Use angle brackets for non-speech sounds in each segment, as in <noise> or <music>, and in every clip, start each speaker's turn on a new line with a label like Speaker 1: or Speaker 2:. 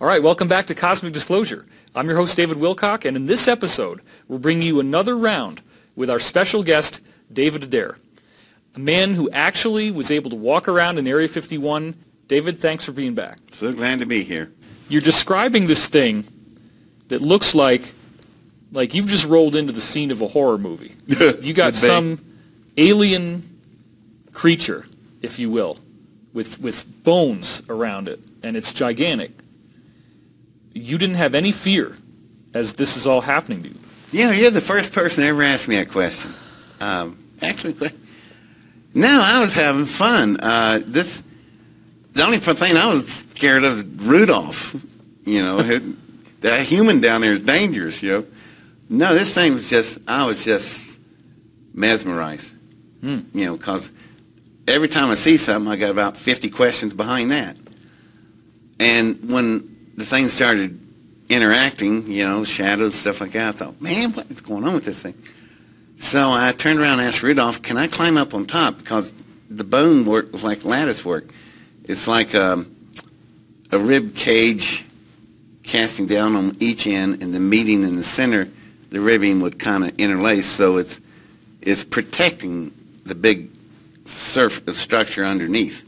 Speaker 1: All right, welcome back to Cosmic Disclosure. I'm your host, David Wilcock, and in this episode, we're bringing you another round with our special guest, David Adair, a man who actually was able to walk around in Area 51. David, thanks for being back.
Speaker 2: So glad to be here.
Speaker 1: You're describing this thing that looks like like you've just rolled into the scene of a horror movie. <laughs> You got some alien creature, if you will, with with bones around it, and it's gigantic. You didn't have any fear as this is all happening to you.
Speaker 2: Yeah, you're the first person to ever ask me that question. Um, actually, no, I was having fun. Uh, this, the only thing I was scared of is Rudolph. You know, <laughs> that human down there is dangerous. You know, no, this thing was just, I was just mesmerized.
Speaker 1: Hmm.
Speaker 2: You know, because every time I see something, I got about 50 questions behind that. And when the thing started interacting, you know, shadows, stuff like that, I thought, man, what's going on with this thing? So I turned around and asked Rudolph, can I climb up on top? Because the bone work was like lattice work. It's like um, a rib cage casting down on each end and the meeting in the center, the ribbing would kind of interlace. So it's, it's protecting the big surf structure underneath.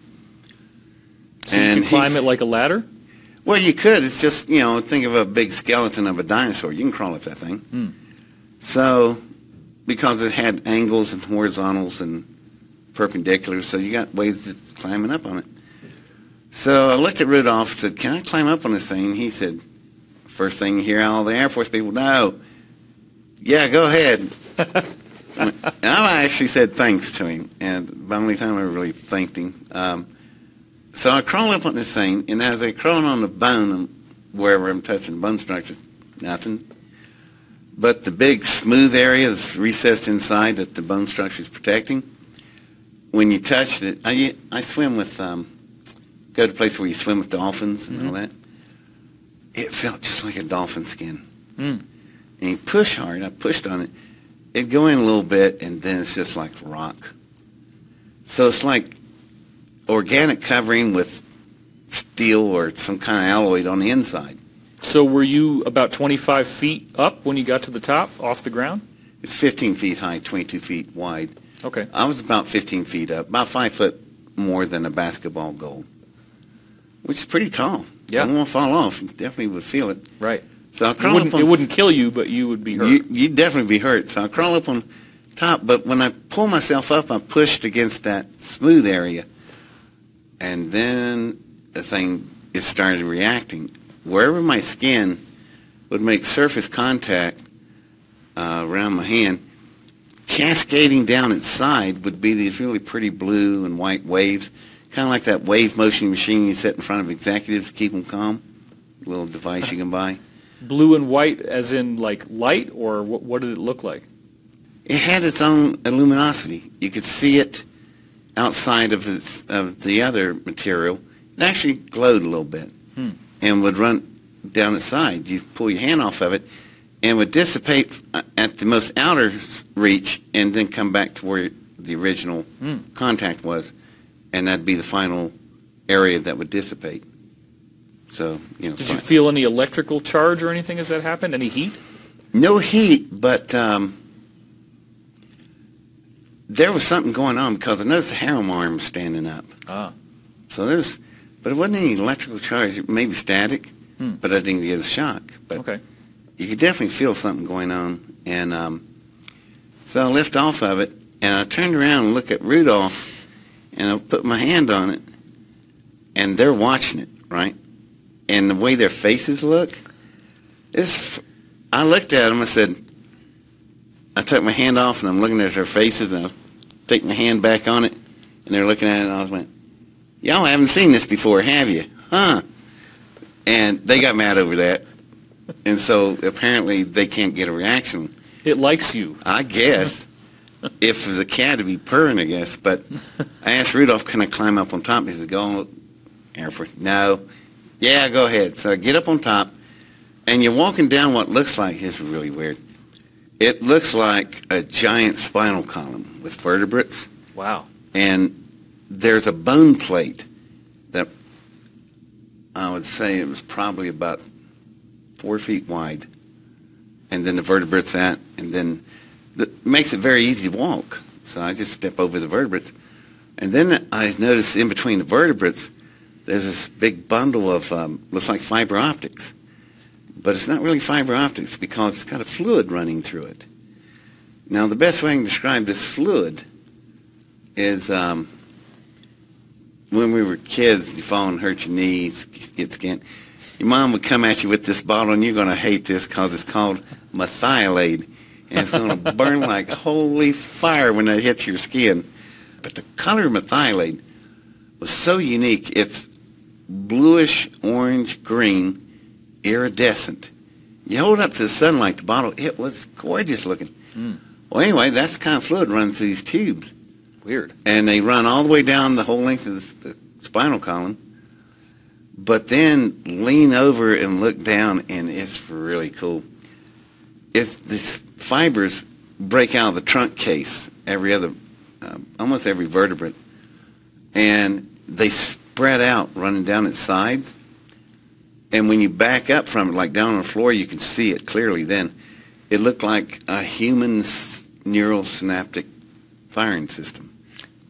Speaker 1: So you
Speaker 2: And
Speaker 1: can climb it like a ladder.
Speaker 2: Well, you could. It's just, you know, think of a big skeleton of a dinosaur. You can crawl up that thing.
Speaker 1: Hmm.
Speaker 2: So, because it had angles and horizontals and perpendiculars, so you got ways of climbing up on it. So I looked at Rudolph and said, can I climb up on this thing? He said, first thing you hear all the Air Force people, no. Yeah, go ahead. <laughs> and I actually said thanks to him, and the only time I really thanked him. Um, so I crawl up on this thing, and as I crawl on the bone, wherever I'm touching the bone structure, nothing. But the big smooth area that's recessed inside that the bone structure is protecting, when you touch it, I, I swim with, um, go to a place where you swim with dolphins and all that. It felt just like a dolphin skin.
Speaker 1: Hmm.
Speaker 2: And you push hard, I pushed on it, it'd go in a little bit, and then it's just like rock. So it's like organic covering with steel or some kind of alloy on the inside.
Speaker 1: So were you about 25 feet up when you got to the top, off the ground?
Speaker 2: It's 15 feet high, 22 feet wide.
Speaker 1: Okay.
Speaker 2: I was about 15 feet up, about five foot more than a basketball goal, which is pretty tall.
Speaker 1: Yeah.
Speaker 2: I don't want to fall off. You definitely would feel it.
Speaker 1: Right.
Speaker 2: So I
Speaker 1: It
Speaker 2: crawl
Speaker 1: wouldn't,
Speaker 2: up on,
Speaker 1: it wouldn't kill you, but you would be hurt.
Speaker 2: You, you'd definitely be hurt. So I crawl up on top, but when I pull myself up, I pushed against that smooth area, and then the thing it started reacting. Wherever my skin would make surface contact uh, around my hand, cascading down its side would be these really pretty blue and white waves, kind of like that wave motion machine you set in front of executives to keep them calm. Little device you can buy.
Speaker 1: Blue and white as in like light, or what, what did it look like?
Speaker 2: It had its own luminosity. You could see it outside of, its, of the other material. It actually glowed a little bit
Speaker 1: Hmm.
Speaker 2: and would run down the side. You pull your hand off of it and would dissipate uh, at the most outer reach and then come back to where the original
Speaker 1: Hmm.
Speaker 2: contact was. And that'd be the final area that would dissipate. So, you know.
Speaker 1: Did you feel any electrical charge or anything as that happened? Any heat?
Speaker 2: No heat, but um, there was something going on because I noticed the harem arm standing up.
Speaker 1: Ah.
Speaker 2: So there's, but it wasn't any electrical charge. Maybe static,
Speaker 1: Hmm.
Speaker 2: but I didn't get a shock. But
Speaker 1: Okay.
Speaker 2: you could definitely feel something going on. And um, so I lift off of it, and I turned around and looked at Rudolph, and I put my hand on it, and they're watching it, right? And the way their faces look, it's, I looked at them, I said, I took my hand off, and I'm looking at their faces, and I take my hand back on it, and they're looking at it, and I went, y'all haven't seen this before, have you? Huh? And they got mad over that. And so apparently they can't get a reaction.
Speaker 1: It likes you.
Speaker 2: I guess. <laughs> if the cat to be purring, I guess. But I asked Rudolph, can I climb up on top? He said, go on, Air Force. No. Yeah, go ahead. So I get up on top, and you're walking down what looks like, it's really weird. It looks like a giant spinal column with vertebrates,
Speaker 1: Wow.
Speaker 2: and there's a bone plate that I would say it was probably about four feet wide. And then the vertebrates at, and then that makes it very easy to walk. So I just step over the vertebrates. And then I notice in between the vertebrates, there's this big bundle of, um, looks like fiber optics. But it's not really fiber optics because it's got a fluid running through it. Now, the best way I can describe this fluid is um, when we were kids, you fall and hurt your knees, get skinned. Your mom would come at you with this bottle, and you're going to hate this because it's called Merthiolate, and it's going <laughs> to burn like holy fire when it hits your skin. But the color of Merthiolate was so unique. It's bluish orange green, iridescent. You hold up to the sunlight, the bottle, it was gorgeous looking. Mm. Well, anyway, that's the kind of fluid runs through these tubes.
Speaker 1: Weird.
Speaker 2: And they run all the way down the whole length of the spinal column, but then lean over and look down, and it's really cool. It's these fibers break out of the trunk case every other, uh, almost every vertebrate, and they spread out, running down its sides. And when you back up from it, like down on the floor, you can see it clearly. Then it looked like a human neural synaptic firing system.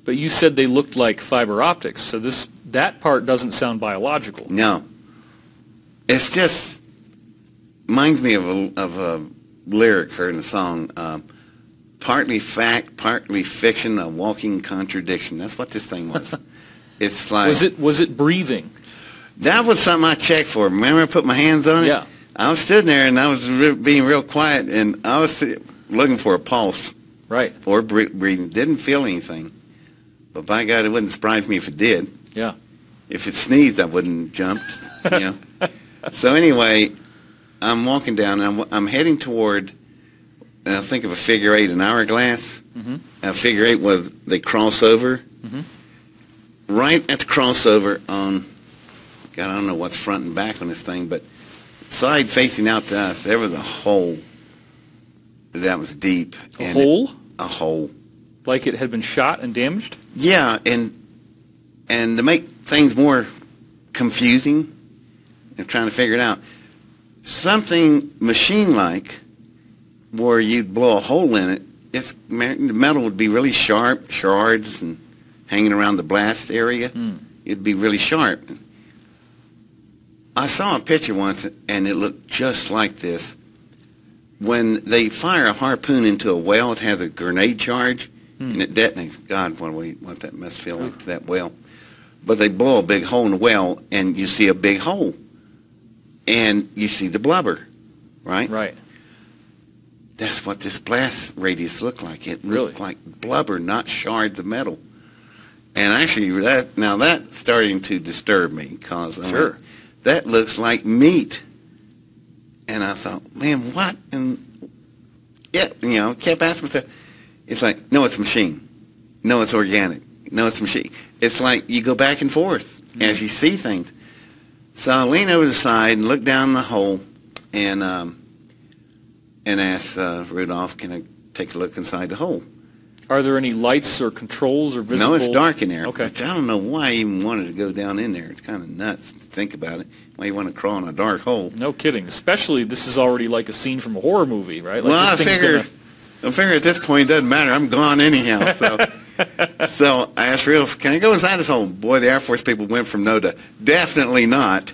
Speaker 1: But you said they looked like fiber optics, so this that part doesn't sound biological.
Speaker 2: No, it's just reminds me of a, of a lyric heard in a song. Uh, partly fact, partly fiction, a walking contradiction. That's what this thing was. <laughs> it's like
Speaker 1: was it was it breathing?
Speaker 2: That was something I checked for. Remember, I put my hands on it.
Speaker 1: Yeah.
Speaker 2: I was sitting there and I was re- being real quiet, and I was looking for a pulse.
Speaker 1: Right.
Speaker 2: Or breathing. Didn't feel anything. But by God, it wouldn't surprise me if it did.
Speaker 1: Yeah.
Speaker 2: If it sneezed, I wouldn't jump. you know. <laughs> so anyway, I'm walking down, and I'm, I'm heading toward. I think of a figure eight, an hourglass. Mm-hmm. A figure eight where they cross over. Mm-hmm. Right at the crossover on, God, I don't know what's front and back on this thing, but side facing out to us, there was a hole that was deep.
Speaker 1: A hole?
Speaker 2: It, a hole.
Speaker 1: Like it had been shot and damaged?
Speaker 2: Yeah, and and to make things more confusing, and trying to figure it out, something machine-like, where you'd blow a hole in it, it's, the metal would be really sharp, shards, and hanging around the blast area. Mm. It'd be really sharp. I saw a picture once, and it looked just like this. When they fire a harpoon into a well, it has a grenade charge Hmm. And it detonates. God, what, we, what that must feel like to that well. But they blow a big hole in the well, and you see a big hole. And you see the blubber, right?
Speaker 1: Right.
Speaker 2: That's what this blast radius looked like. It
Speaker 1: really?
Speaker 2: looked like blubber, not shards of metal. And actually, that now that's starting to disturb me because
Speaker 1: sure.
Speaker 2: That looks like meat. And I thought, man, what? And yeah, you know, kept asking myself, it's like, no, it's machine. No, it's organic. No, it's machine. It's like you go back and forth mm-hmm. as you see things. So I lean over the side and look down the hole and um, and ask uh, Rudolph, can I take a look inside the hole?
Speaker 1: Are there any lights or controls or visible?
Speaker 2: No, it's dark in there.
Speaker 1: Okay.
Speaker 2: Which I don't know why I even wanted to go down in there. It's kind of nuts to think about it. Why you want to crawl in a dark hole?
Speaker 1: No kidding. Especially this is already like a scene from a horror movie, right?
Speaker 2: Like well, I figured gonna... I figure at this point it doesn't matter. I'm gone anyhow. So, <laughs> so I asked Real, can I go inside this hole? Boy, the Air Force people went from no to definitely not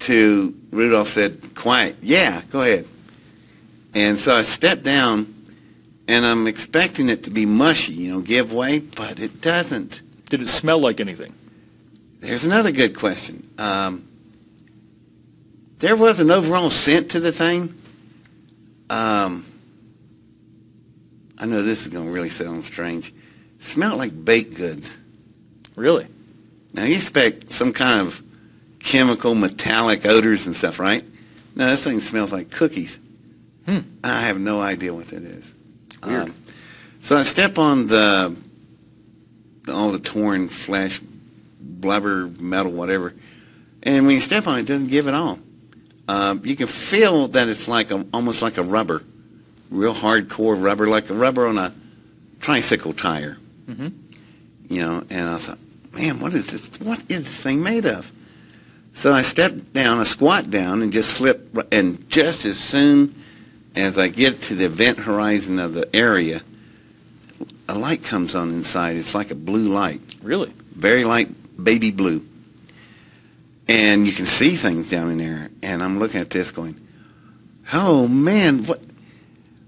Speaker 2: to Rudolph said, quiet. Yeah, go ahead. And so I stepped down, and I'm expecting it to be mushy, you know, give way, but it doesn't.
Speaker 1: Did it smell like anything?
Speaker 2: There's another good question. Um, there was an overall scent to the thing. Um, I know this is going to really sound strange. It smelled like baked goods.
Speaker 1: Really?
Speaker 2: Now you expect some kind of chemical metallic odors and stuff, right? No, this thing smells like cookies.
Speaker 1: Hmm.
Speaker 2: I have no idea what that is.
Speaker 1: Weird.
Speaker 2: So I step on the all the torn flesh, blubber, metal, whatever, and when you step on it, it doesn't give at all. Uh, you can feel that it's like a, almost like a rubber real hardcore rubber, like a rubber on a tricycle tire.
Speaker 1: Mm-hmm.
Speaker 2: You know, and I thought, man, what is this? What is this thing made of? So I step down, I squat down, and just slip. And just as soon as I get to the event horizon of the area, a light comes on inside. It's like a blue light,
Speaker 1: Really?
Speaker 2: very light baby blue. And you can see things down in there. And I'm looking at this going, oh man, what,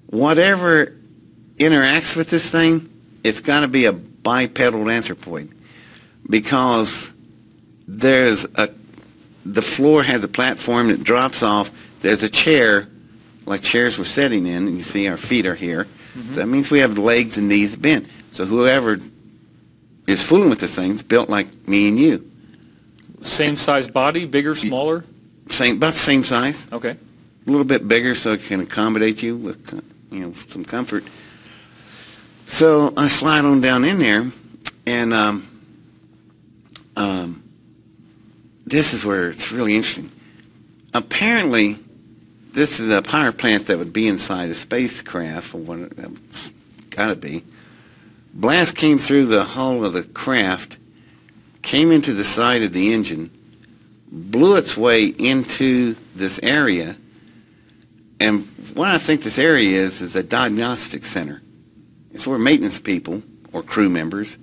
Speaker 2: whatever interacts with this thing, it's got to be a bipedal anthropoid because there's a the floor has a platform that drops off. There's a chair, like chairs we're sitting in, and you see our feet are here. So that means we have legs and knees bent. So whoever is fooling with this thing is built like me and you.
Speaker 1: Same size body, bigger, smaller?
Speaker 2: Same, about the same size.
Speaker 1: Okay.
Speaker 2: a little bit bigger so it can accommodate you with, uh, you know, some comfort. So I slide on down in there, and um, um, this is where it's really interesting. Apparently, this is a power plant that would be inside a spacecraft, or what it's got to be. Blast came through the hull of the craft, came into the side of the engine, blew its way into this area, and what I think this area is is a diagnostic center. It's where maintenance people or crew members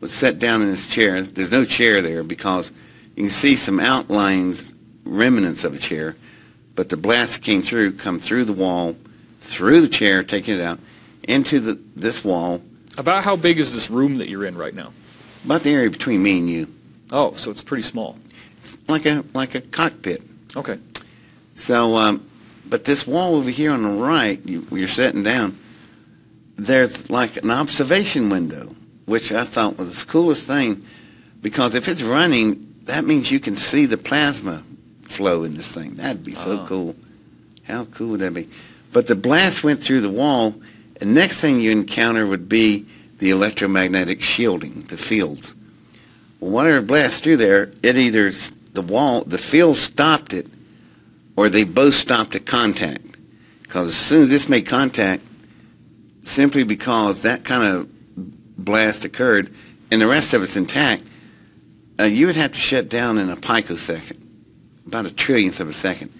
Speaker 2: would sit down in this chair. There's no chair there because you can see some outlines, remnants of a chair, but the blast came through, come through the wall, through the chair, taking it out, into the, this wall,
Speaker 1: About how big is this room that you're in right now?
Speaker 2: about the area between me and you,
Speaker 1: Oh, so it's pretty small.
Speaker 2: like a like a cockpit.
Speaker 1: Okay.
Speaker 2: So, um, but this wall over here on the right, you, you're sitting down, there's like an observation window, which I thought was the coolest thing, because if it's running, that means you can see the plasma flow in this thing. That'd be so
Speaker 1: Oh.
Speaker 2: cool. How cool would that be? But the blast went through the wall, and next thing you encounter would be the electromagnetic shielding, the fields. Well, whatever blast through there, it either the wall, the field stopped it, or they both stopped at contact. Because as soon as this made contact, simply because that kind of blast occurred, and the rest of it's intact, uh, you would have to shut down in a picosecond, about a trillionth of a second.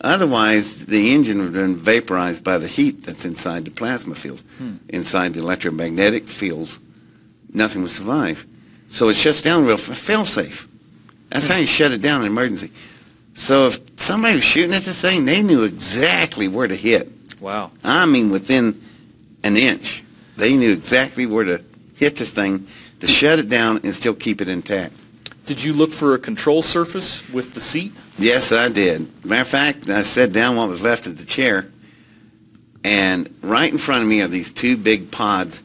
Speaker 2: Otherwise, the engine would have been vaporized by the heat that's inside the plasma fields, hmm. inside the electromagnetic fields. Nothing would survive. So it shuts down real fail safe. That's how you shut it down in emergency. So if somebody was shooting at this thing, they knew exactly where to hit.
Speaker 1: Wow.
Speaker 2: I mean, within an inch, they knew exactly where to hit this thing to shut it down and still keep it intact.
Speaker 1: Did you look for a control surface with the seat?
Speaker 2: Yes, I did. Matter of fact, I sat down what was left of the chair, and right in front of me are these two big pods,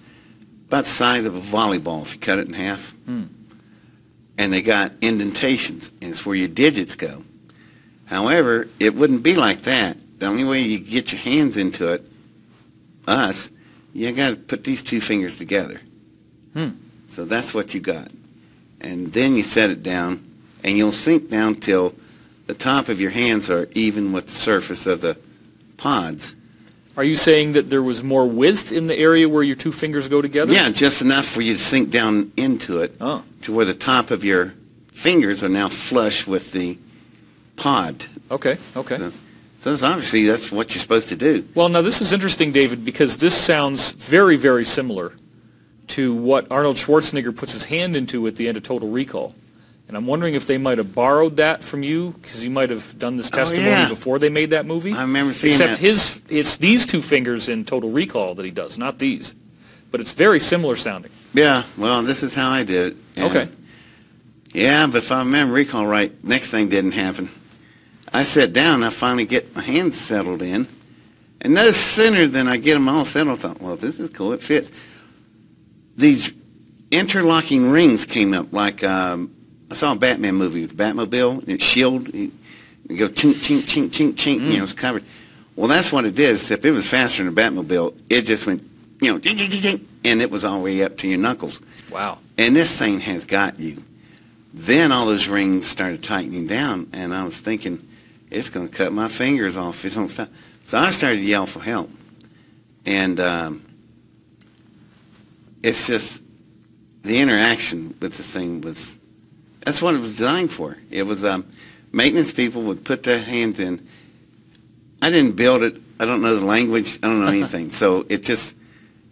Speaker 2: about the size of a volleyball if you cut it in half.
Speaker 1: Hmm.
Speaker 2: And they got indentations, and it's where your digits go. However, it wouldn't be like that. The only way you get your hands into it, us, you got to put these two fingers together.
Speaker 1: Hmm.
Speaker 2: So that's what you got. And then you set it down, and you'll sink down till the top of your hands are even with the surface of the pods.
Speaker 1: Are you saying that there was more width in the area where your two fingers go together?
Speaker 2: Yeah, just enough for you to sink down into it
Speaker 1: Oh,
Speaker 2: to where the top of your fingers are now flush with the pod.
Speaker 1: okay, okay.
Speaker 2: So, so that's obviously that's what you're supposed to do.
Speaker 1: Well, now this is interesting, David, because this sounds very, very similar to what Arnold Schwarzenegger puts his hand into at the end of Total Recall. And I'm wondering if they might have borrowed that from you, because you might have done this testimony
Speaker 2: Oh, yeah.
Speaker 1: before they made that movie.
Speaker 2: I remember seeing
Speaker 1: Except
Speaker 2: that.
Speaker 1: his, it's these two fingers in Total Recall that he does, not these. But it's very similar sounding.
Speaker 2: Yeah, well, this is how I did it. And-
Speaker 1: Okay.
Speaker 2: Yeah, but if I remember recall right, next thing didn't happen. I sat down, I finally get my hands settled in, and no sooner than I get them all settled, I thought, well, this is cool, it fits. These interlocking rings came up like um, I saw a Batman movie with the Batmobile, and its shield, it, it go chink, chink, chink, chink, chink, you know, it's covered. Well, that's what it did. Except it was faster than a Batmobile. It just went, you know, ding, ding, ding, ding, and it was all the way up to your knuckles.
Speaker 1: Wow.
Speaker 2: And this thing has got you. Then all those rings started tightening down, and I was thinking, it's going to cut my fingers off if it don't stop. So I started to yell for help. And um, it's just the interaction with this thing was, that's what it was designed for. It was um, maintenance people would put their hands in. I didn't build it. I don't know the language. I don't know anything. <laughs> so it just,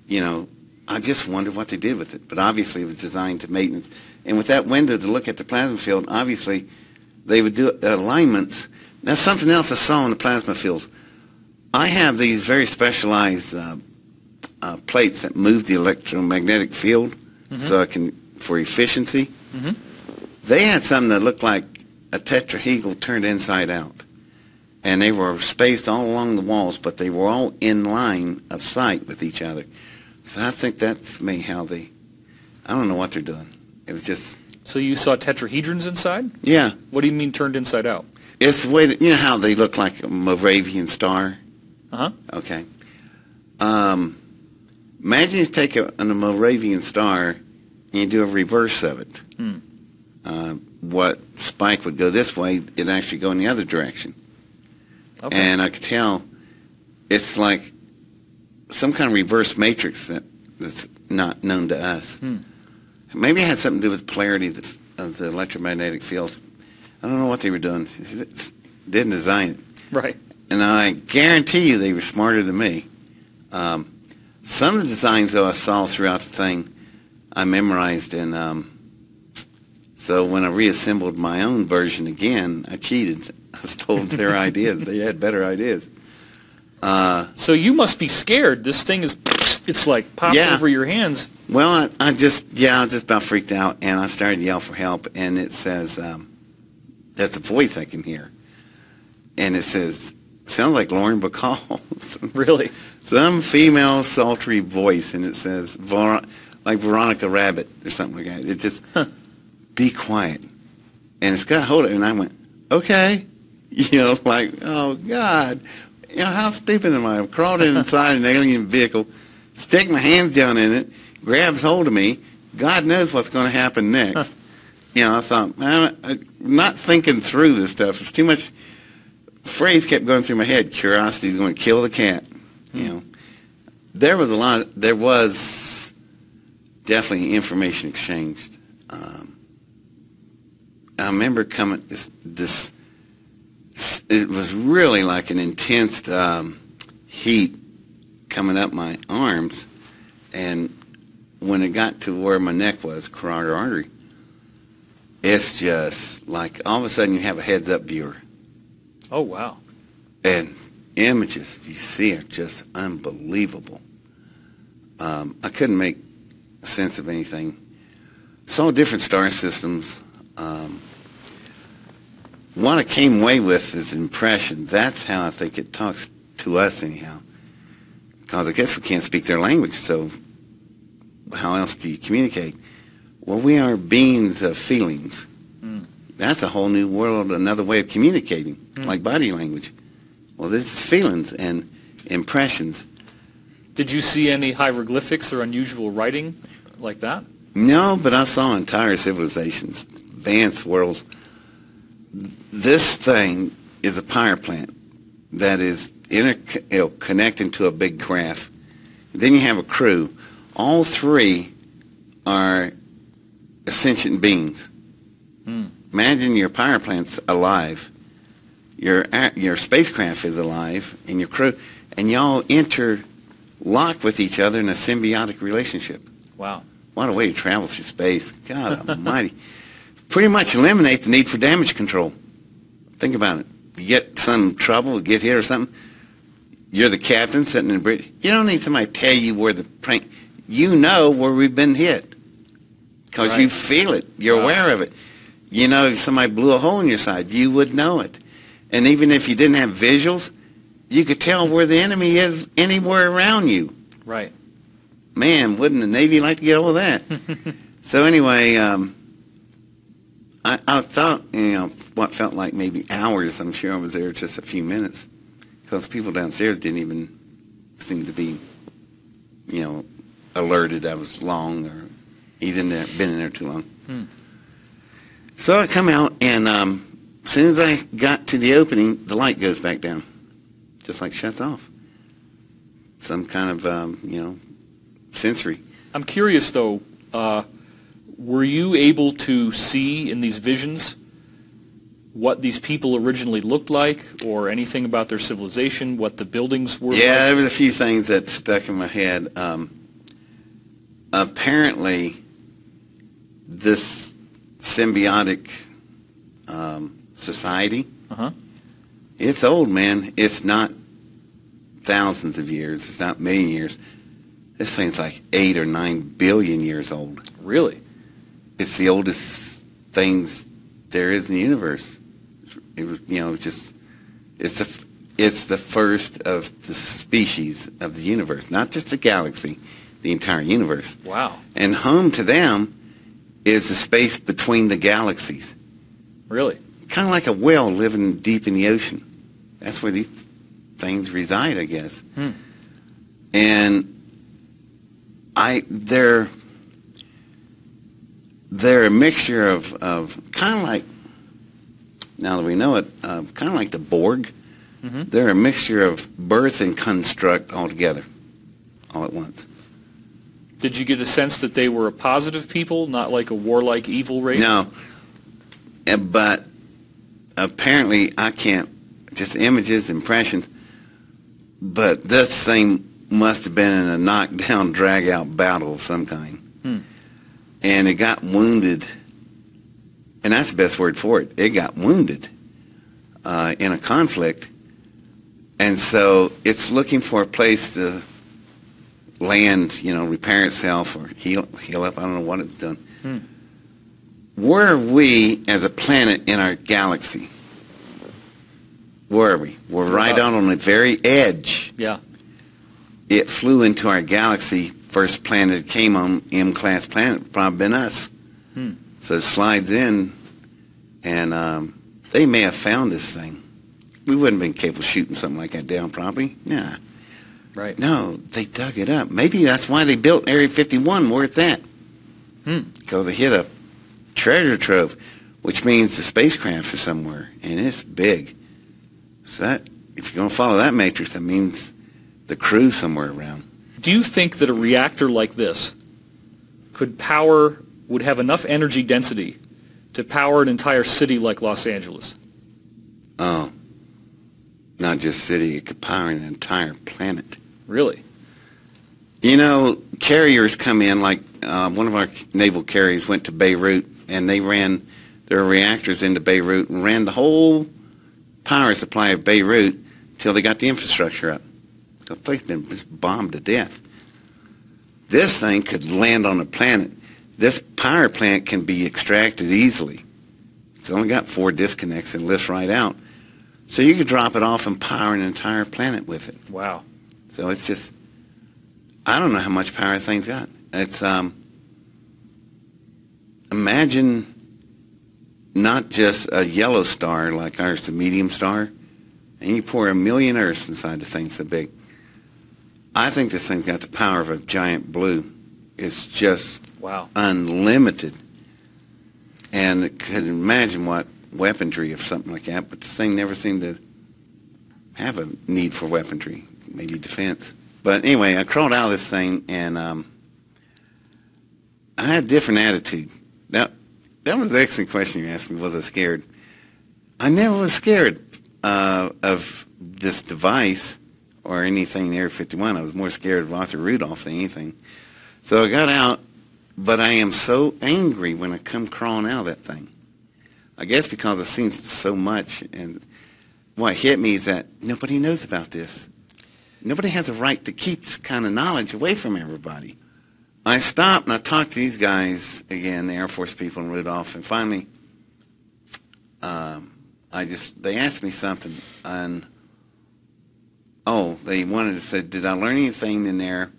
Speaker 2: you know, I just wondered what they did with it. But obviously it was designed to maintenance. And with that window to look at the plasma field, obviously they would do alignments. That's something else I saw in the plasma fields. I have these very specialized uh, uh, plates that move the electromagnetic field mm-hmm. so I can, for efficiency. Mm-hmm. They had something that looked like a tetrahedral turned inside out. And they were spaced all along the walls, but they were all in line of sight with each other. So I think that's me how they, I don't know what they're doing. It was just.
Speaker 1: So you saw tetrahedrons inside?
Speaker 2: Yeah.
Speaker 1: What do you mean turned inside out?
Speaker 2: It's the way that, you know how they look like a Moravian star?
Speaker 1: Uh-huh.
Speaker 2: Okay. Um, imagine you take a, a Moravian star and you do a reverse of it. Hmm. Uh, what spike would go this way, it'd actually go in the other direction. Okay. And I could tell it's like some kind of reverse matrix that, that's not known to us. Hmm. Maybe it had something to do with polarity of the, of the electromagnetic fields. I don't know what they were doing. Didn't design it.
Speaker 1: Right.
Speaker 2: And I guarantee you they were smarter than me. Um, some of the designs, though, I saw throughout the thing, I memorized. And um, so when I reassembled my own version again, I cheated. <laughs> I stole their <laughs> ideas. They had better ideas.
Speaker 1: Uh, so you must be scared. This thing is, it's like popped yeah. over your hands.
Speaker 2: Well, I, I, just, yeah, I was just about freaked out, and I started to yell for help, and it says, um, that's a voice I can hear. And it says, sounds like Lauren Bacall. <laughs>
Speaker 1: really?
Speaker 2: Some female sultry voice, and it says, like Veronica Rabbit or something like that. It just, huh. Be quiet. And it's got hold of it, and I went, okay. <laughs> You know, like, oh, God you know, how stupid am I? I've crawled inside an alien vehicle, stick my hands down in it, grabs hold of me. God knows what's going to happen next. You know, I thought, man, I'm not thinking through this stuff. It's too much. Phrase kept going through my head. Curiosity is going to kill the cat. You hmm. know, there was a lot. Of, there was definitely information exchanged. Um, I remember coming this, this it was really like an intense um, heat coming up my arms, and when it got to where my neck was, carotid artery, it's just like all of a sudden you have a heads-up viewer.
Speaker 1: Oh wow!
Speaker 2: And images you see are just unbelievable. Um, I couldn't make sense of anything. Saw different star systems. Um, what I came away with is impression. That's how I think it talks to us anyhow. Because I guess we can't speak their language, so how else do you communicate? Well, we are beings of feelings. Mm. That's a whole new world, another way of communicating, mm. like body language. Well, this is feelings and impressions.
Speaker 1: Did you see any hieroglyphics or unusual writing like that?
Speaker 2: No, but I saw entire civilizations, advanced worlds this thing is a power plant that is inter- you know, connecting to a big craft. Then you have a crew. All three are sentient beings. Hmm. Imagine your power plant's alive, your your spacecraft is alive, and your crew, and y'all interlock with each other in a symbiotic relationship.
Speaker 1: Wow!
Speaker 2: What a way to travel through space! God <laughs> Almighty! Pretty much eliminate the need for damage control. Think about it. You get some trouble, get hit or something, you're the captain sitting in the bridge. You don't need somebody to tell you where the prank. You know where we've been hit because right. you feel it. You're aware of it. You know, if somebody blew a hole in your side, you would know it. And even if you didn't have visuals, you could tell where the enemy is anywhere around you.
Speaker 1: Right.
Speaker 2: Man, wouldn't the Navy like to get all of that? <laughs> so anyway, um, I, I thought, you know, what felt like maybe hours. I'm sure I was there just a few minutes because people downstairs didn't even seem to be, you know, alerted I was long or even been in there too long. Hmm. So I come out, and um, as soon as I got to the opening, the light goes back down, just like shuts off. Some kind of, um, you know, sensory.
Speaker 1: I'm curious, though. Uh, were you able to see in these visions what these people originally looked like or anything about their civilization, what the buildings were
Speaker 2: Yeah,
Speaker 1: like?
Speaker 2: there was a few things that stuck in my head. Um, apparently, this symbiotic um, society,
Speaker 1: Uh-huh.
Speaker 2: it's old, man. It's not thousands of years. It's not million years. This thing's like eight or nine billion years old.
Speaker 1: Really?
Speaker 2: It's the oldest things there is in the universe. It was, you know, it's just it's the it's the first of the species of the universe, not just the galaxy, the entire universe.
Speaker 1: Wow.
Speaker 2: And home to them is the space between the galaxies,
Speaker 1: Really?
Speaker 2: kind of like a whale living deep in the ocean. That's where these things reside, I guess.
Speaker 1: Hmm.
Speaker 2: And I they're they're a mixture of, of kind of like now that we know it, uh, kind of like the Borg.
Speaker 1: Mhm.
Speaker 2: They're a mixture of birth and construct all together, all at once.
Speaker 1: Did you get a sense that they were a positive people, not like a warlike evil race?
Speaker 2: No, Uh, but apparently I can't, just images, impressions, but this thing must have been in a knockdown, <laughs> drag-out battle of some kind.
Speaker 1: Hmm.
Speaker 2: And it got wounded, and that's the best word for it. It got wounded uh, in a conflict, and so it's looking for a place to land, you know, repair itself or heal, heal up. I don't know what it's done.
Speaker 1: Hmm.
Speaker 2: Where are we as a planet in our galaxy? Where are we? We're right out on the very edge.
Speaker 1: Yeah.
Speaker 2: It flew into our galaxy. First planet came on, M-class planet, probably been us.
Speaker 1: Hmm.
Speaker 2: So it slides in, and um, they may have found this thing. We wouldn't have been capable of shooting something like that down, probably. Nah.
Speaker 1: Right.
Speaker 2: No, they dug it up. Maybe that's why they built Area 51 where it's at.
Speaker 1: Hmm.
Speaker 2: Because they hit a treasure trove, which means the spacecraft is somewhere, and it's big. So that, if you're going to follow that matrix, that means the crew somewhere around.
Speaker 1: Do you think that a reactor like this could power, would have enough energy density to power an entire city like Los Angeles?
Speaker 2: Oh, not just city, it could power an entire planet.
Speaker 1: Really?
Speaker 2: You know, carriers come in, like uh, one of our naval carriers went to Beirut, and they ran their reactors into Beirut and ran the whole power supply of Beirut till they got the infrastructure up. The place been just bombed to death. This thing could land on a planet. This power plant can be extracted easily. It's only got four disconnects and lifts right out. So you could drop it off and power an entire planet with it.
Speaker 1: Wow.
Speaker 2: So it's just, I don't know how much power thing's got. It's, um, imagine not just a yellow star like ours, the medium star, and you pour a million Earths inside the thing so big. I think this thing's got the power of a giant blue. It's just
Speaker 1: Wow.
Speaker 2: unlimited. And it could imagine what weaponry of something like that, but the thing never seemed to have a need for weaponry, maybe defense. But anyway, I crawled out of this thing and um, I had a different attitude. That that was the excellent question you asked me. Was I scared? I never was scared uh, of this device or anything in Area 51. I was more scared of Arthur Rudolph than anything. So I got out, but I am so angry when I come crawling out of that thing. I guess because I've seen so much, and what hit me is that nobody knows about this. Nobody has a right to keep this kind of knowledge away from everybody. I stopped and I talked to these guys again, the Air Force people in Rudolph, and finally, um, I just they asked me something, and oh, they wanted to say, did I learn anything in there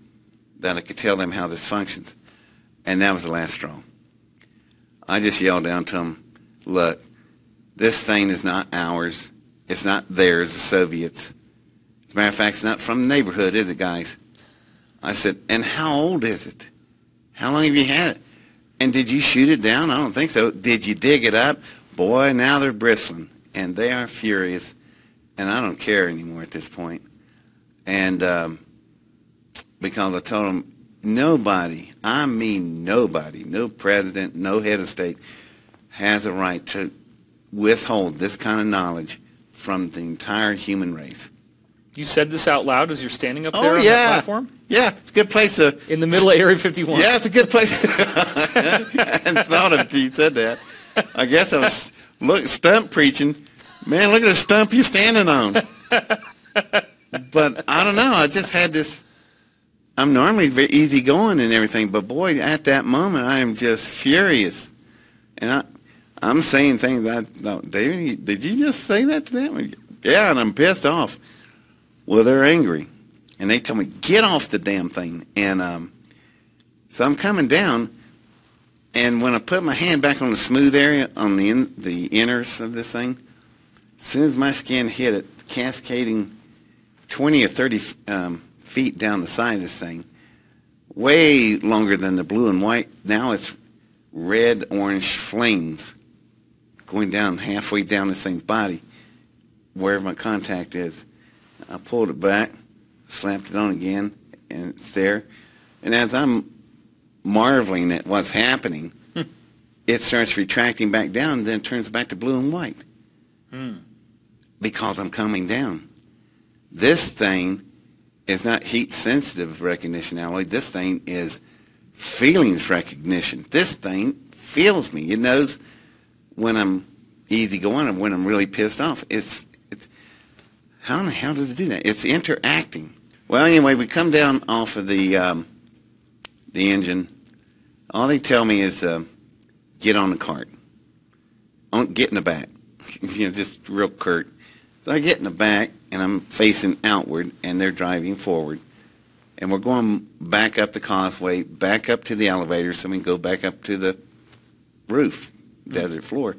Speaker 2: that I could tell them how this functions? And that was the last straw. I just yelled down to them, look, this thing is not ours. It's not theirs, the Soviets. As a matter of fact, it's not from the neighborhood, is it, guys? I said, and how old is it? How long have you had it? And did you shoot it down? I don't think so. Did you dig it up? Boy, now they're bristling, and they are furious, and I don't care anymore at this point. And um, because I told him nobody, I mean nobody, no president, no head of state, has a right to withhold this kind of knowledge from the entire human race.
Speaker 1: You said this out loud as you're standing up
Speaker 2: Oh,
Speaker 1: there on
Speaker 2: yeah.
Speaker 1: that platform?
Speaker 2: Yeah, it's a good place to.
Speaker 1: In the middle of Area 51.
Speaker 2: Yeah, it's a good place. <laughs> I hadn't thought of it you said that. I guess I was look stump preaching. Man, look at the stump you're standing on. <laughs> But I don't know. I just had this. I'm normally very easygoing and everything, but boy, at that moment, I am just furious, and I, I'm saying things I thought, David, did you just say that to them? Yeah, and I'm pissed off. Well, they're angry, and they tell me get off the damn thing, and um, so I'm coming down, and when I put my hand back on the smooth area on the in, the inners of this thing, as soon as my skin hit it, cascading 20 or 30 um, feet down the side of this thing, way longer than the blue and white. Now it's red orange flames going down halfway down this thing's body, where my contact is. I pulled it back, slapped it on again, and it's there. And as I'm marveling at what's happening, it starts retracting back down, then turns back to blue and white because I'm coming down. This thing is not heat sensitive recognition alloy. This thing is feelings recognition. This thing feels me. It knows when I'm easy going and when I'm really pissed off. It's, it's how in the hell does it do that? It's interacting. Well, anyway, we come down off of the um, the engine. All they tell me is uh, get on the cart. On, get in the back. <laughs> you know, just real curt. So I get in the back and I'm facing outward and they're driving forward. And we're going back up the causeway, back up to the elevator so we can go back up to the roof, mm-hmm. desert floor.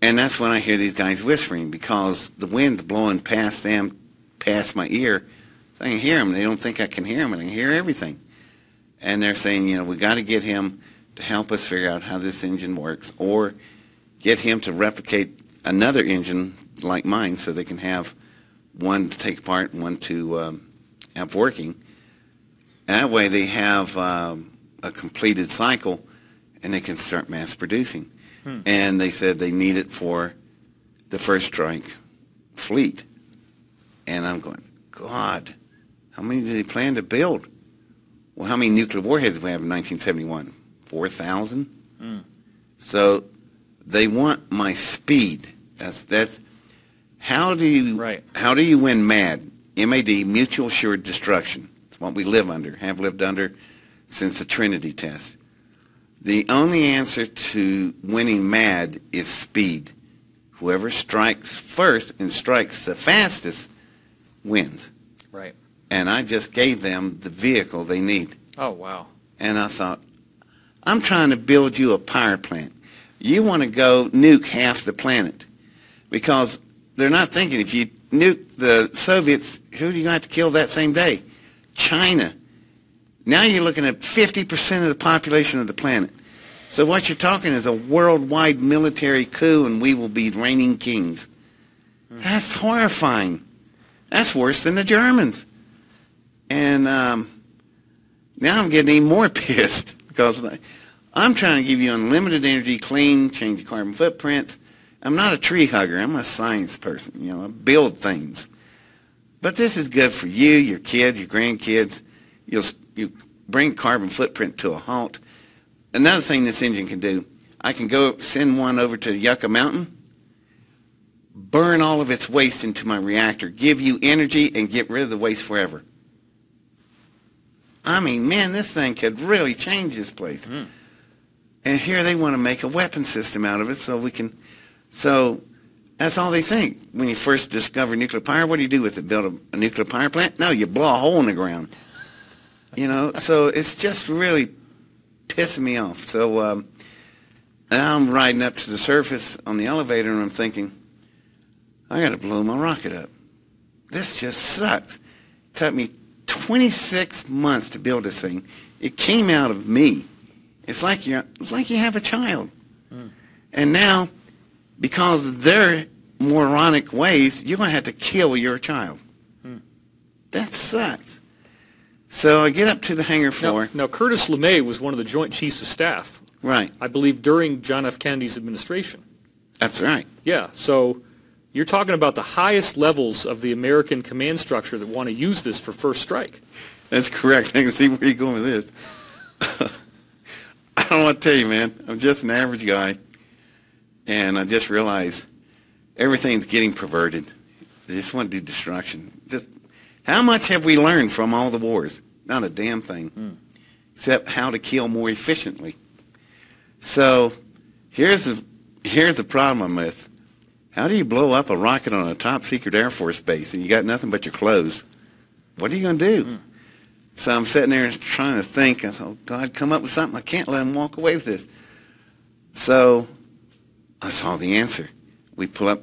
Speaker 2: And that's when I hear these guys whispering because the wind's blowing past them, past my ear. So I can hear them. They don't think I can hear them, and I can hear everything. And they're saying, you know, we got to get him to help us figure out how this engine works, or get him to replicate another engine like mine, so they can have one to take apart and one to um, have working. That way, they have um, a completed cycle, and they can start mass producing. And they said they need it for the first strike fleet. And I'm going, God, how many do they plan to build? Well, how many nuclear warheads did we have in 1971? 4,000? So they want my speed. That's, that's, how do you,
Speaker 1: Right.
Speaker 2: how do you win MAD? MAD, mutual assured destruction. It's what we live under, have lived under since the Trinity test. The only answer to winning MAD is speed. Whoever strikes first and strikes the fastest wins.
Speaker 1: Right.
Speaker 2: And I just gave them the vehicle they need.
Speaker 1: Oh, wow.
Speaker 2: And I thought, I'm trying to build you a power plant. You want to go nuke half the planet because they're not thinking if you nuke the Soviets, who do you have to kill that same day? China. Now you're looking at 50% of the population of the planet. So what you're talking is a worldwide military coup and we will be reigning kings. That's horrifying. That's worse than the Germans. And um, now I'm getting even more <laughs> pissed because I'm trying to give you unlimited energy, clean, change the carbon footprints. I'm not a tree hugger. I'm a science person. You know, I build things. But this is good for you, your kids, your grandkids. You'll you bring carbon footprint to a halt. Another thing this engine can do, I can go send one over to Yucca Mountain, burn all of its waste into my reactor, give you energy, and get rid of the waste forever. I mean, man, this thing could really change this place. Hmm. And here they want to make a weapon system out of it so we can, so that's all they think. When you first discover nuclear power, what do you do with it? Build a, a nuclear power plant? No, you blow a hole in the ground. You know, <laughs> so it's just really pissing me off. So um, now I'm riding up to the surface on the elevator and I'm thinking, I got to blow my rocket up. This just sucks. It took me 26 months to build this thing. It came out of me. It's like you it's like you have a child. And now, because of their moronic ways, you're going to have to kill your child. Hmm. That sucks. So I get up to the hangar
Speaker 1: Now,
Speaker 2: floor.
Speaker 1: now, Curtis LeMay was one of the Joint Chiefs of Staff,
Speaker 2: Right.
Speaker 1: I believe, during John F. Kennedy's administration.
Speaker 2: That's right.
Speaker 1: Yeah, so you're talking about the highest levels of the American command structure that want to use this for first strike.
Speaker 2: That's correct. <laughs> I can see where you're going with this. <laughs> I don't want to tell you, man. I'm just an average guy, and I just realized everything's getting perverted. They just want to do destruction. Just, how much have we learned from all the wars? Not a damn thing, mm. except how to kill more efficiently. So here's the here's the problem I'm with. How do you blow up a rocket on a top secret Air Force base and you got nothing but your clothes? What are you going to do? Mm. So I'm sitting there trying to think. I thought, oh, God, come up with something. I can't let him walk away with this. So I saw the answer. We pull up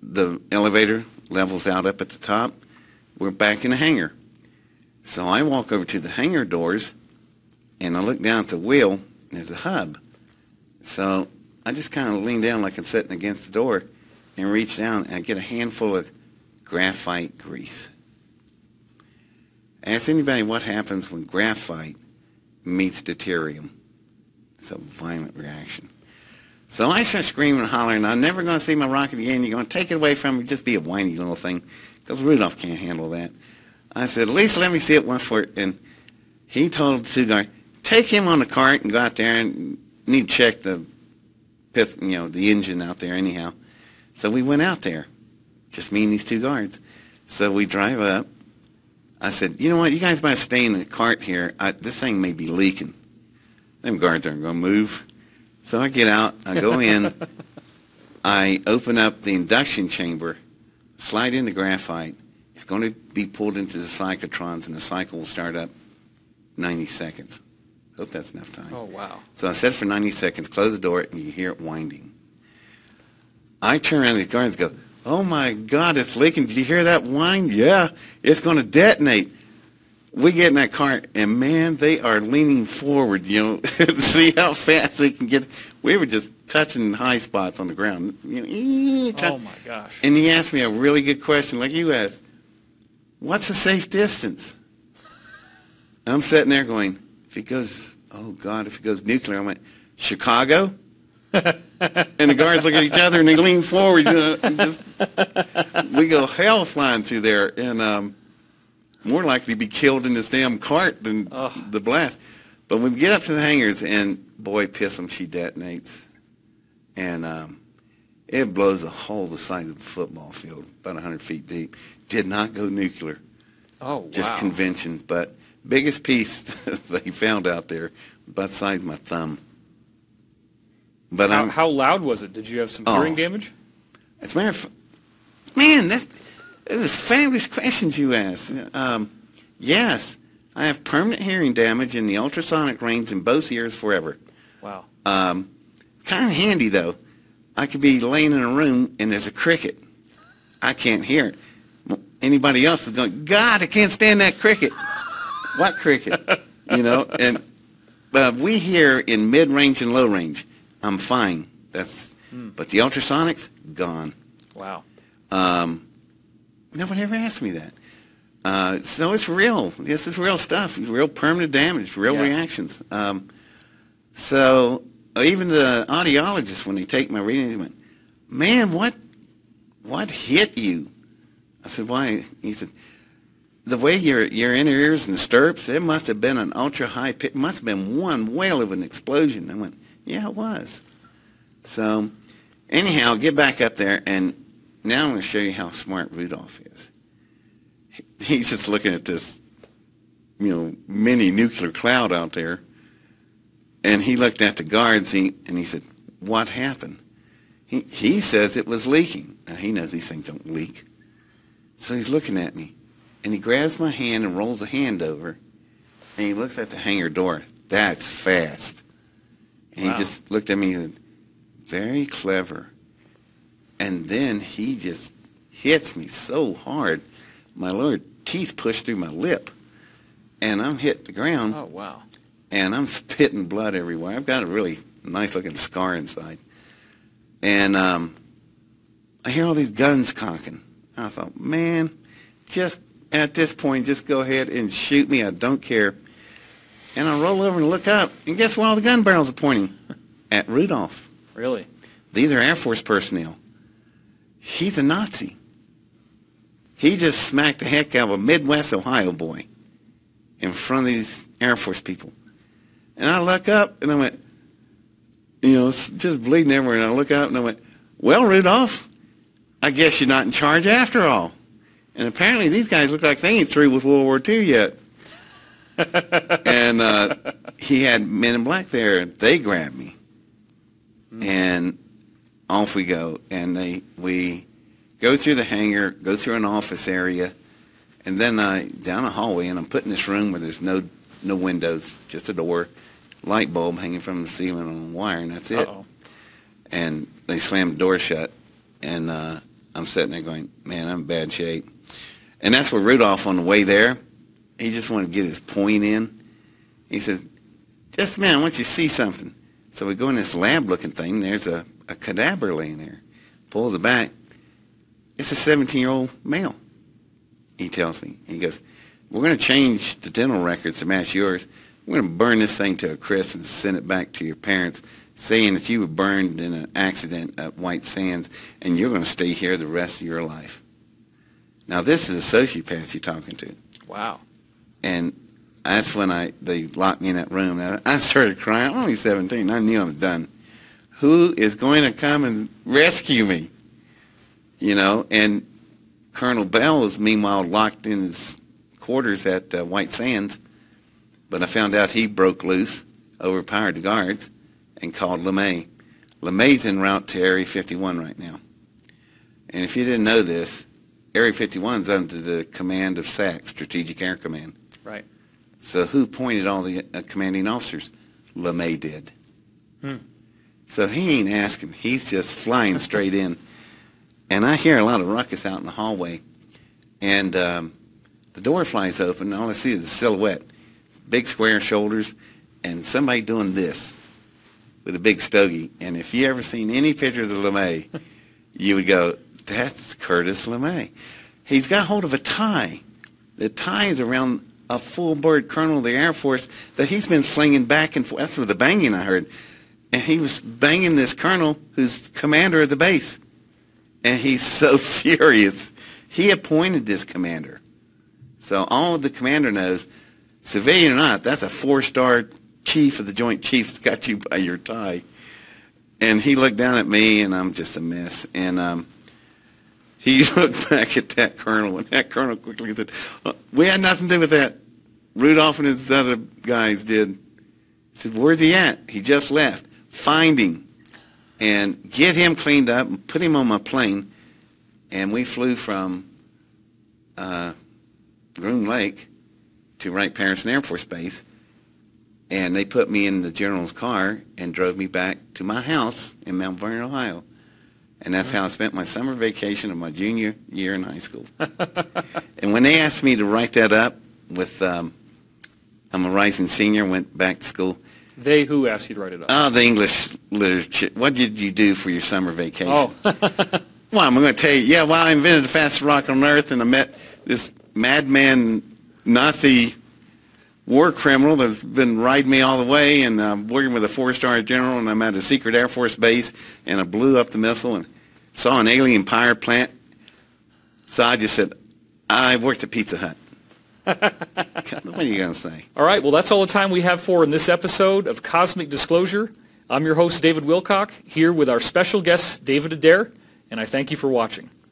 Speaker 2: the elevator, levels out up at the top. We're back in the hangar. So I walk over to the hangar doors, and I look down at the wheel. There's a hub. So I just kind of lean down like I'm sitting against the door and reach down and I get a handful of graphite grease. Ask anybody what happens when graphite meets deuterium. It's a violent reaction. So I start screaming and hollering, I'm never going to see my rocket again. You're going to take it away from me. Just be a whiny little thing. Because Rudolph can't handle that. I said, at least let me see it once for it. And he told the two guys, take him on the cart and go out there and need to check the, pith, you know, the engine out there anyhow. So we went out there, just me and these two guards. So we drive up. I said, you know what, you guys better stay in the cart here. I, this thing may be leaking. Them guards aren't going to move. So I get out, I go in, I open up the induction chamber, slide in the graphite. It's going to be pulled into the cyclotrons, and the cycle will start up 90 seconds. Hope that's enough time.
Speaker 1: Oh, wow.
Speaker 2: So I set it for 90 seconds, close the door, and you hear it winding. I turn around to the guards and go, oh my God, it's leaking. Did you hear that whine? Yeah, it's going to detonate. We get in that car, and man, they are leaning forward, you know, <laughs> to see how fast they can get. We were just touching high spots on the ground. You
Speaker 1: know, oh my gosh.
Speaker 2: And he asked me a really good question, like you asked. What's a safe distance? And I'm sitting there going, if it goes, oh God, if it goes nuclear, I went, Chicago? <laughs> and the guards look at each other and they lean forward. You know, just, we go hell flying through there, and um, more likely to be killed in this damn cart than the blast. But when we get up to the hangars, and boy, piss them, she detonates, and um, it blows a hole the size of a football field, about 100 feet deep. Did not go nuclear.
Speaker 1: Oh, wow.
Speaker 2: Just convention, but biggest piece <laughs> they found out there, about the size of my thumb.
Speaker 1: But how, how, loud was it? Did you have some hearing oh, damage?
Speaker 2: As a matter of man, that, those are fabulous questions you ask. Um, yes, I have permanent hearing damage in the ultrasonic range in both ears forever.
Speaker 1: Wow.
Speaker 2: Um, kind of handy though. I could be laying in a room and there's a cricket. I can't hear it. Anybody else is going, God, I can't stand that cricket. what cricket? <laughs> You know, and uh, we hear in mid-range and low range. I'm fine. That's, hmm. but the ultrasonics, gone.
Speaker 1: Wow.
Speaker 2: Um, nobody ever asked me that. Uh, so it's real. This is real stuff. Real permanent damage. Real yeah. reactions. Um, so even the audiologists, when they take my reading, they went, "Man, what, what hit you?" I said, "Why?" He said, "The way your your inner ears and stirrups, it must have been an ultra high pitch. Must have been one whale of an explosion." I went, yeah, it was. So anyhow, get back up there, and now I'm going to show you how smart Rudolph is. He's just looking at this, you know, mini nuclear cloud out there, and he looked at the guards he, and he said, "What happened?" He he says it was leaking. Now he knows these things don't leak, so he's looking at me, and he grabs my hand and rolls a hand over, and he looks at the hangar door. That's fast. And wow. he just looked at me and said, very clever. And then he just hits me so hard, my lower teeth push through my lip, and I'm hit the ground.
Speaker 1: Oh wow!
Speaker 2: And I'm spitting blood everywhere. I've got a really nice looking scar inside, and um, I hear all these guns cocking. I thought, man, just at this point, just go ahead and shoot me. I don't care. And I roll over and look up, and guess where all the gun barrels are pointing? <laughs> At Rudolph.
Speaker 1: Really?
Speaker 2: these are Air Force personnel. He's a Nazi. He just smacked the heck out of a Midwest Ohio boy in front of these Air Force people. And I look up and I went, you know, it's just bleeding everywhere. And I look up and I went, well, Rudolph, I guess you're not in charge after all. And apparently these guys look like they ain't through with World War II yet. <laughs> and uh, he had men in black there. They grabbed me, mm. and off we go. And they we go through the hangar, go through an office area, and then uh, down a hallway. And I'm put in this room where there's no no windows, just a door, light bulb hanging from the ceiling on a wire, and that's it. Uh-oh. And they slammed the door shut, and uh, I'm sitting there going, "Man, I'm in bad shape." And that's where Rudolph, on the way there, he just wanted to get his point in. He said, just man, I want you to see something. So we go in this lab-looking thing. There's a, a cadaver laying there. Pulls it back. It's a 17-year-old male, he tells me. He goes, we're going to change the dental records to match yours. We're going to burn this thing to a crisp and send it back to your parents saying that you were burned in an accident at White Sands and you're going to stay here the rest of your life. Now, this is a sociopath you're talking to.
Speaker 1: Wow.
Speaker 2: And that's when I they locked me in that room. I, I started crying. I'm only 17. I knew I was done. Who is going to come and rescue me? You know, and Colonel Bell was meanwhile locked in his quarters at uh, White Sands, but I found out he broke loose, overpowered the guards, and called LeMay. LeMay's en route to Area 51 right now. And if you didn't know this, Area 51 is under the command of SAC, Strategic Air Command.
Speaker 1: Right.
Speaker 2: So who appointed all the uh, commanding officers? LeMay did. Hmm. So he ain't asking. He's just flying straight in. And I hear a lot of ruckus out in the hallway. And um, the door flies open, and all I see is a silhouette. Big square shoulders, and somebody doing this with a big stogie. And if you ever seen any pictures of LeMay, you would go, that's Curtis LeMay. He's got hold of a tie. The tie is around a full-bird colonel of the Air Force that he's been slinging back and forth. That's where the banging I heard. And he was banging this colonel who's commander of the base. And he's <laughs> so furious. He appointed this commander. So all the commander knows, civilian or not, that's a four-star chief of the Joint Chiefs got you by your tie. And he looked down at me, and I'm just a mess. And um, he <laughs> looked back at that colonel, and that colonel quickly said, uh, we had nothing to do with that. Rudolph and his other guys did. He said, where's he at? He just left. Find him and get him cleaned up and put him on my plane. And we flew from uh, Groom Lake to Wright-Patterson Air Force Base. And they put me in the general's car and drove me back to my house in Mount Vernon, Ohio. And that's how I spent my summer vacation of my junior year in high school. <laughs> and when they asked me to write that up with, um, I'm a rising senior, went back to school.
Speaker 1: They who asked you to write it up?
Speaker 2: Oh, the English literature. What did you do for your summer vacation? Oh. <laughs> well, I'm going to tell you, yeah, well, I invented the fastest rocket on earth, and I met this madman Nazi war criminal that's been riding me all the way, and I'm working with a four-star general, and I'm at a secret Air Force base, and I blew up the missile and saw an alien power plant. So I just said, I worked at Pizza Hut. What are you going to say?
Speaker 1: All right, well, that's all the time we have for in this episode of Cosmic Disclosure. I'm your host, David Wilcock, here with our special guest, David Adair, and I thank you for watching.